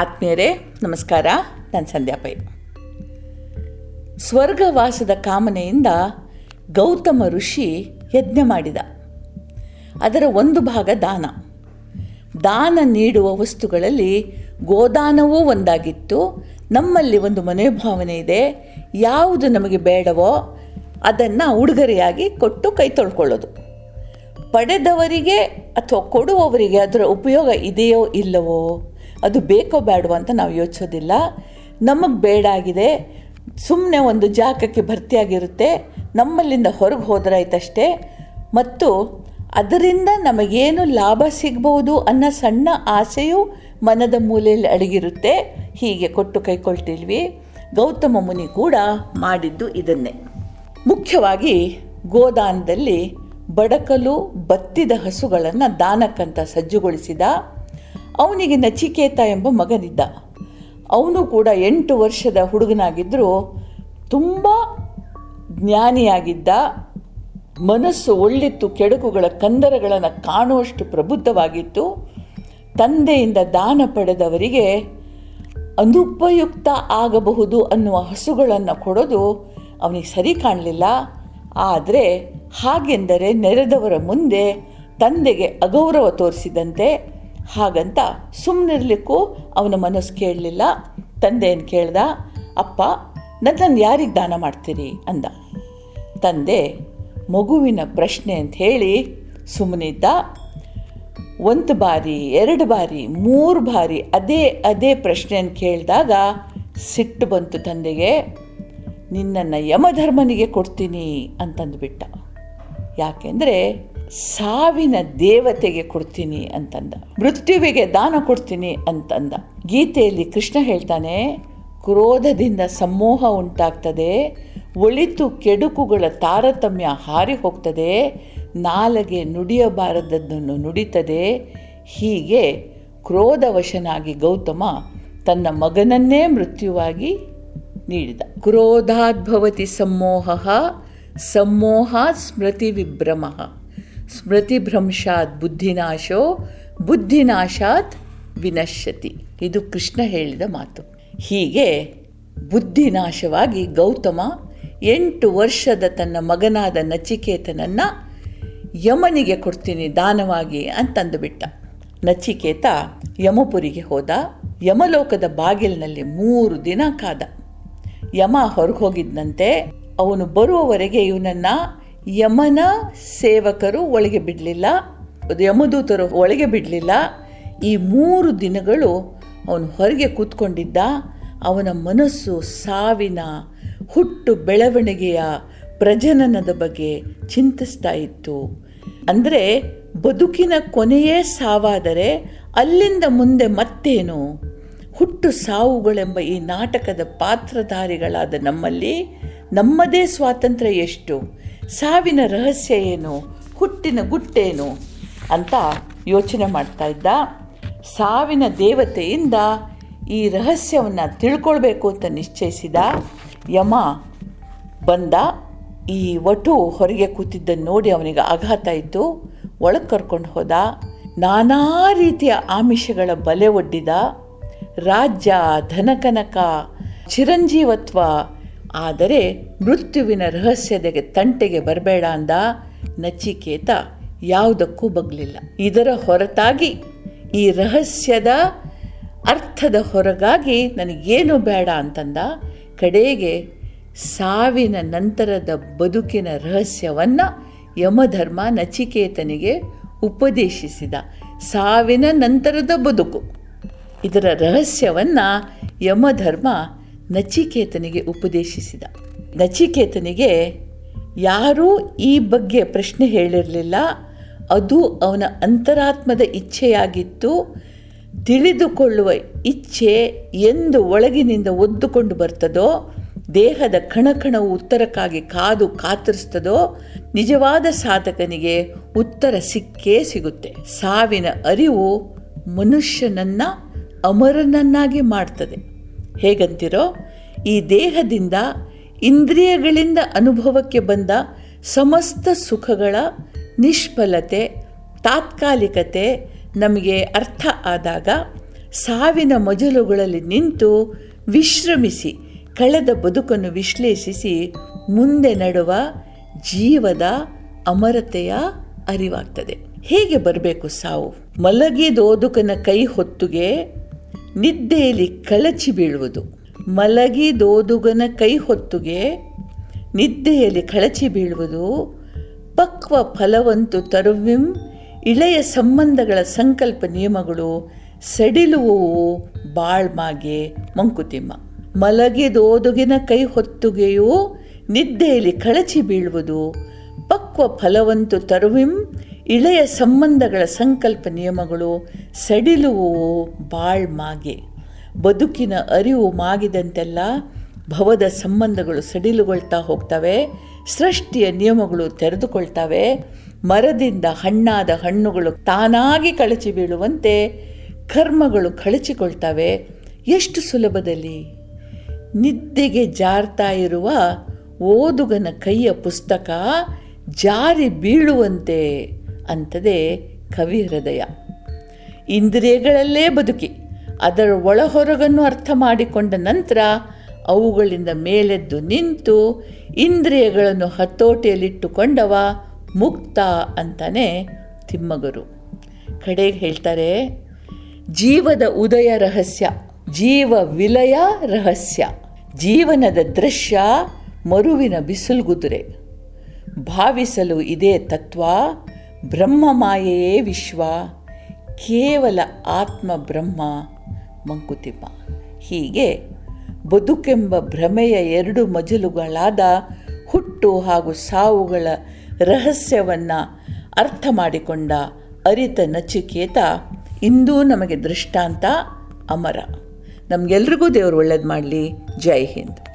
ಆತ್ಮೀಯರೇ, ನಮಸ್ಕಾರ. ನಾನು ಸಂಧ್ಯಾ ಪೈ. ಸ್ವರ್ಗವಾಸದ ಕಾಮನೆಯಿಂದ ಗೌತಮ ಋಷಿ ಯಜ್ಞ ಮಾಡಿದ. ಅದರ ಒಂದು ಭಾಗ ದಾನ. ದಾನ ನೀಡುವ ವಸ್ತುಗಳಲ್ಲಿ ಗೋದಾನವೂ ಒಂದಾಗಿತ್ತು. ನಮ್ಮಲ್ಲಿ ಒಂದು ಮನೋಭಾವನೆ ಇದೆ. ಯಾವುದು ನಮಗೆ ಬೇಡವೋ ಅದನ್ನು ಉಡುಗೊರೆಯಾಗಿ ಕೊಟ್ಟು ಕೈ ತೊಳ್ಕೊಳ್ಳೋದು. ಪಡೆದವರಿಗೆ ಅಥವಾ ಕೊಡುವವರಿಗೆ ಅದರ ಉಪಯೋಗ ಇದೆಯೋ ಇಲ್ಲವೋ ಅದು ಬೇಕೋ ಬೇಡವೋ ಅಂತ ನಾವು ಯೋಚಿಸೋದಿಲ್ಲ. ನಮಗೆ ಬೇಡಾಗಿದೆ. ಸುಮ್ಮನೆ ಒಂದು ಜಾಗಕ್ಕೆ ಭರ್ತಿಯಾಗಿರುತ್ತೆ. ನಮ್ಮಲ್ಲಿಂದ ಹೊರಗೆ ಹೋದ್ರಾಯ್ತಷ್ಟೇ. ಮತ್ತು ಅದರಿಂದ ನಮಗೇನು ಲಾಭ ಸಿಗ್ಬೋದು ಅನ್ನೋ ಸಣ್ಣ ಆಸೆಯು ಮನದ ಮೂಲೆಯಲ್ಲಿ ಅಡಗಿರುತ್ತೆ. ಹೀಗೆ ಕೊಟ್ಟು ಕೈಕೊಳ್ತಿಲ್ವಿ. ಗೌತಮ ಮುನಿ ಕೂಡ ಮಾಡಿದ್ದು ಇದನ್ನೇ. ಮುಖ್ಯವಾಗಿ ಗೋದಾನದಲ್ಲಿ ಬಡಕಲು, ಬತ್ತಿದ ಹಸುಗಳನ್ನು ದಾನಕ್ಕಂತ ಸಜ್ಜುಗೊಳಿಸಿದ ಅವನಿಗೆ ನಚಿಕೇತ ಎಂಬ ಮಗನಿದ್ದ. ಅವನು ಕೂಡ ಎಂಟು ವರ್ಷದ ಹುಡುಗನಾಗಿದ್ದರೂ ತುಂಬ ಜ್ಞಾನಿಯಾಗಿದ್ದ, ಮನಸ್ಸು ಒಳ್ಳಿತ್ತು, ಕೆಡುಕುಗಳ ಕಂದರಗಳನ್ನು ಕಾಣುವಷ್ಟು ಪ್ರಬುದ್ಧವಾಗಿತ್ತು. ತಂದೆಯಿಂದ ದಾನ ಪಡೆದವರಿಗೆ ಅನುಪಯುಕ್ತ ಆಗಬಹುದು ಅನ್ನುವ ಹಸುಗಳನ್ನು ಕೊಡೋದು ಅವನಿಗೆ ಸರಿ ಕಾಣಲಿಲ್ಲ. ಆದರೆ ಹಾಗೆಂದರೆ ನೆರೆದವರ ಮುಂದೆ ತಂದೆಗೆ ಅಗೌರವ ತೋರಿಸಿದಂತೆ ಹಾಗಂತ ಸುಮ್ಮನಿರ್ಲಿಕ್ಕೂ ಅವನ ಮನಸ್ಸು ಕೇಳಲಿಲ್ಲ. ತಂದೆಯನ್ನು ಕೇಳ್ದ, ಅಪ್ಪ ನನ್ನನ್ನು ಯಾರಿಗೆ ದಾನ ಮಾಡ್ತೀರಿ? ಅಂದ. ತಂದೆ ಮಗುವಿನ ಪ್ರಶ್ನೆ ಅಂತ ಹೇಳಿ ಸುಮ್ಮನಿದ್ದ ಒಂದು ಬಾರಿ, ಎರಡು ಬಾರಿ, ಮೂರು ಬಾರಿ ಅದೇ ಅದೇ ಪ್ರಶ್ನೆಯನ್ನು ಕೇಳಿದಾಗ ಸಿಟ್ಟು ಬಂತು ತಂದೆಗೆ. ನಿನ್ನನ್ನು ಯಮಧರ್ಮನಿಗೆ ಕೊಡ್ತೀನಿ ಅಂತಂದುಬಿಟ್ಟ. ಯಾಕೆಂದರೆ ಸಾವಿನ ದೇವತೆಗೆ ಕೊಡ್ತೀನಿ ಅಂತಂದ. ಮೃತ್ಯುವಿಗೆ ದಾನ ಕೊಡ್ತೀನಿ ಅಂತಂದ. ಗೀತೆಯಲ್ಲಿ ಕೃಷ್ಣ ಹೇಳ್ತಾನೆ, ಕ್ರೋಧದಿಂದ ಸಮೂಹ ಉಂಟಾಗ್ತದೆ, ಒಳಿತು ಕೆಡುಕುಗಳ ತಾರತಮ್ಯ ಹಾರಿ ಹೋಗ್ತದೆ ನಾಲಗೆ ನುಡಿಯಬಾರದದ್ದನ್ನು ನುಡಿತದೆ, ಹೀಗೆ ಕ್ರೋಧವಶನಾಗಿ ಗೌತಮ ತನ್ನ ಮಗನನ್ನೇ ಮೃತ್ಯುವಾಗಿ ನೀಡಿದ. ಕ್ರೋಧಾದ್ಭವತಿ ಸಮೋಹ ಸಮೋಹ ಸ್ಮೃತಿ ವಿಭ್ರಮ. ಸ್ಮೃತಿಭ್ರಂಶಾತ್ ಬುದ್ಧಿನಾಶೋ, ಬುದ್ಧಿನಾಶಾತ್ ವಿನಶ್ಯತಿ. ಇದು ಕೃಷ್ಣ ಹೇಳಿದ ಮಾತು. ಹೀಗೆ ಬುದ್ಧಿನಾಶವಾಗಿ ಗೌತಮ ಎಂಟು ವರ್ಷದ ತನ್ನ ಮಗನಾದ ನಚಿಕೇತನನ್ನು ಯಮನಿಗೆ ಕೊಡ್ತೀನಿ, ದಾನವಾಗಿ ಅಂತಂದುಬಿಟ್ಟ ನಚಿಕೇತ ಯಮಪುರಿಗೆ ಹೋದ. ಯಮಲೋಕದ ಬಾಗಿಲಿನಲ್ಲಿ ಮೂರು ದಿನ ಕಾದ. ಯಮ ಹೊರಗೆ ಹೋಗಿದ್ದಂತೆ ಅವನು ಬರುವವರೆಗೆ ಇವನನ್ನು ಯಮನ ಸೇವಕರು ಒಳಗೆ ಬಿಡಲಿಲ್ಲ, ಯಮದೂತರು ಒಳಗೆ ಬಿಡಲಿಲ್ಲ. ಈ ಮೂರು ದಿನಗಳು ಅವನು ಹೊರಗೆ ಕೂತ್ಕೊಂಡಿದ್ದ. ಅವನ ಮನಸ್ಸು ಸಾವಿನ ಹುಟ್ಟು ಬೆಳವಣಿಗೆಯ ಪ್ರಜನನದ ಬಗ್ಗೆ ಚಿಂತಿಸ್ತಾ ಇತ್ತು. ಅಂದರೆ ಬದುಕಿನ ಕೊನೆಯೇ ಸಾವಾದರೆ ಅಲ್ಲಿಂದ ಮುಂದೆ ಮತ್ತೇನು? ಹುಟ್ಟು ಸಾವುಗಳೆಂಬ ಈ ನಾಟಕದ ಪಾತ್ರಧಾರಿಗಳಾದ ನಮ್ಮಲ್ಲಿ ನಮ್ಮದೇ ಸ್ವಾತಂತ್ರ್ಯ ಎಷ್ಟು? ಸಾವಿನ ರಹಸ್ಯ ಏನು? ಹುಟ್ಟಿನ ಗುಟ್ಟೇನು? ಅಂತ ಯೋಚನೆ ಮಾಡ್ತಾ ಇದ್ದ. ಸಾವಿನ ದೇವತೆಯಿಂದ ಈ ರಹಸ್ಯವನ್ನು ತಿಳ್ಕೊಳ್ಬೇಕು ಅಂತ ನಿಶ್ಚಯಿಸಿದ ಯಮ ಬಂದ ಈ ವಟು ಹೊರಗೆ ಕೂತಿದ್ದನ್ನು ನೋಡಿ ಅವನಿಗೆ ಆಘಾತ ಇತ್ತು ಒಳಗೆ ಕರ್ಕೊಂಡು ಹೋದ. ನಾನಾ ರೀತಿಯ ಆಮಿಷಗಳ ಬಲೆ ಒಡ್ಡಿದ. ರಾಜ್ಯ ಧನಕನಕ ಚಿರಂಜೀವತ್ವ ಆದರೆ ಮೃತ್ಯುವಿನ ರಹಸ್ಯದಗೆ ತಂಟೆಗೆ ಬರಬೇಡ ಅಂದ ನಚಿಕೇತ. ಯಾವುದಕ್ಕೂ ಬಗ್ಲಿಲ್ಲ. ಇದರ ಹೊರತಾಗಿ ಈ ರಹಸ್ಯದ ಅರ್ಥದ ಹೊರಗಾಗಿ ನನಗೇನು ಬೇಡ ಅಂತಂದ. ಕಡೆಗೆ ಸಾವಿನ ನಂತರದ ಬದುಕಿನ ರಹಸ್ಯವನ್ನು ಯಮಧರ್ಮ ನಚಿಕೇತನಿಗೆ ಉಪದೇಶಿಸಿದ. ಸಾವಿನ ನಂತರದ ಬದುಕು. ಇದರ ರಹಸ್ಯವನ್ನು ಯಮಧರ್ಮ ನಚಿಕೇತನಿಗೆ ಉಪದೇಶಿಸಿದ. ನಚಿಕೇತನಿಗೆ, ಯಾರೂ ಈ ಬಗ್ಗೆ ಪ್ರಶ್ನೆ ಹೇಳಿರಲಿಲ್ಲ. ಅದು ಅವನ ಅಂತರಾತ್ಮದ ಇಚ್ಛೆಯಾಗಿತ್ತು. ತಿಳಿದುಕೊಳ್ಳುವ ಇಚ್ಛೆ ಎಂದು ಒಳಗಿನಿಂದ ಒದ್ದುಕೊಂಡು ಬರ್ತದೋ, ದೇಹದ ಕಣಕಣವು ಉತ್ತರಕ್ಕಾಗಿ ಕಾದು ಕಾತರಿಸ್ತದೋ, ನಿಜವಾದ ಸಾಧಕನಿಗೆ ಉತ್ತರ ಸಿಕ್ಕೇ ಸಿಗುತ್ತೆ. ಸಾವಿನ ಅರಿವು ಮನುಷ್ಯನನ್ನ ಅಮರನನ್ನಾಗಿ ಮಾಡ್ತದೆ. ಹೇಗಂತಿರೋ? ಈ ದೇಹದಿಂದ ಇಂದ್ರಿಯಗಳಿಂದ ಅನುಭವಕ್ಕೆ ಬಂದ ಸಮಸ್ತ ಸುಖಗಳ ನಿಷ್ಫಲತೆ, ತಾತ್ಕಾಲಿಕತೆ ನಮಗೆ ಅರ್ಥ ಆದಾಗ ಸಾವಿನ ಮಜಲುಗಳಲ್ಲಿ ನಿಂತು ವಿಶ್ರಮಿಸಿ, ಕಳೆದ ಬದುಕನ್ನು ವಿಶ್ಲೇಷಿಸಿ ಮುಂದೆ ನಡುವ ಜೀವದ ಅಮರತೆಯ ಅರಿವಾಗ್ತದೆ. ಹೇಗೆ ಬರಬೇಕು ಸಾವು? ಮಲಗಿದೋದುಕನ ಕೈ ಹೊತ್ತುಗೆ ನಿದ್ದೆಯಲ್ಲಿ ಕಳಚಿ ಬೀಳುವುದು. ಮಲಗಿದೋದುಗನ ಕೈ ಹೊತ್ತುಗೆ ನಿದ್ದೆಯಲ್ಲಿ ಕಳಚಿ ಬೀಳುವುದು. ಪಕ್ವ ಫಲವಂತು ತರುವಿಂ ಇಳೆಯ ಸಂಬಂಧಗಳ ಸಂಕಲ್ಪ ನಿಯಮಗಳು ಸಡಿಲುವವು ಬಾಳ್ಮಾಗೆ ಮಂಕುತಿಮ್ಮ. ಮಲಗಿದೋದುಗಿನ ಕೈ ಹೊತ್ತುಗೆಯೂ ನಿದ್ದೆಯಲ್ಲಿ ಕಳಚಿ ಬೀಳುವುದು. ಪಕ್ವ ಫಲವಂತು ತರುವಿಂ ಇಳೆಯ ಸಂಬಂಧಗಳ ಸಂಕಲ್ಪ ನಿಯಮಗಳು ಸಡಿಲುವು ಬಾಳ್ ಮಾಗೆ. ಬದುಕಿನ ಅರಿವು ಮಾಗಿದಂತೆಲ್ಲ ಭವದ ಸಂಬಂಧಗಳು ಸಡಿಲುಗೊಳ್ತಾ ಹೋಗ್ತವೆ. ಸೃಷ್ಟಿಯ ನಿಯಮಗಳು ತೆರೆದುಕೊಳ್ತವೆ. ಮರದಿಂದ ಹಣ್ಣಾದ ಹಣ್ಣುಗಳು ತಾನಾಗಿ ಕಳಚಿ ಬೀಳುವಂತೆ ಕರ್ಮಗಳು ಕಳಚಿಕೊಳ್ತವೆ. ಎಷ್ಟು ಸುಲಭದಲ್ಲಿ? ನಿದ್ದೆಗೆ ಜಾರ್ತಾ ಇರುವ ಓದುಗನ ಕೈಯ ಪುಸ್ತಕ ಜಾರಿ ಬೀಳುವಂತೆ. ಅಂತದೆ ಕವಿ ಹೃದಯ. ಇಂದ್ರಿಯಗಳಲ್ಲೇ ಬದುಕಿ, ಅದರ ಒಳಹೊರಗನ್ನು ಅರ್ಥ ಮಾಡಿಕೊಂಡ ನಂತರ ಅವುಗಳಿಂದ ಮೇಲೆದ್ದು ನಿಂತು ಇಂದ್ರಿಯಗಳನ್ನು ಹತೋಟಿಯಲ್ಲಿಟ್ಟುಕೊಂಡವ ಮುಕ್ತ ಅಂತಾನೆ ತಿಮ್ಮಗರು. ಕಡೆಗೆ ಹೇಳ್ತಾರೆ, ಜೀವದ ಉದಯ ರಹಸ್ಯ, ಜೀವ ವಿಲಯ ರಹಸ್ಯ, ಜೀವನದ ದೃಶ್ಯ ಮರುವಿನ ಬಿಸಿಲುಗುದುರೆ ಭಾವಿಸಲು ಇದೇ ತತ್ವ ಬ್ರಹ್ಮ ಮಾಯೆಯೇ ವಿಶ್ವ, ಕೇವಲ ಆತ್ಮ ಬ್ರಹ್ಮ ಮಂಕುತಿಮ್ಮ. ಹೀಗೆ ಬದುಕೆಂಬ ಭ್ರಮೆಯ ಎರಡು ಮಜಲುಗಳಾದ ಹುಟ್ಟು ಹಾಗೂ ಸಾವುಗಳ ರಹಸ್ಯವನ್ನು ಅರ್ಥ ಮಾಡಿಕೊಂಡ ಅರಿತ ನಚಿಕೇತ ಇಂದೂ ನಮಗೆ ದೃಷ್ಟಾಂತ ಅಮರ. ನಮಗೆಲ್ರಿಗೂ ದೇವರು ಒಳ್ಳೇದು ಮಾಡಲಿ. ಜೈ ಹಿಂದ್.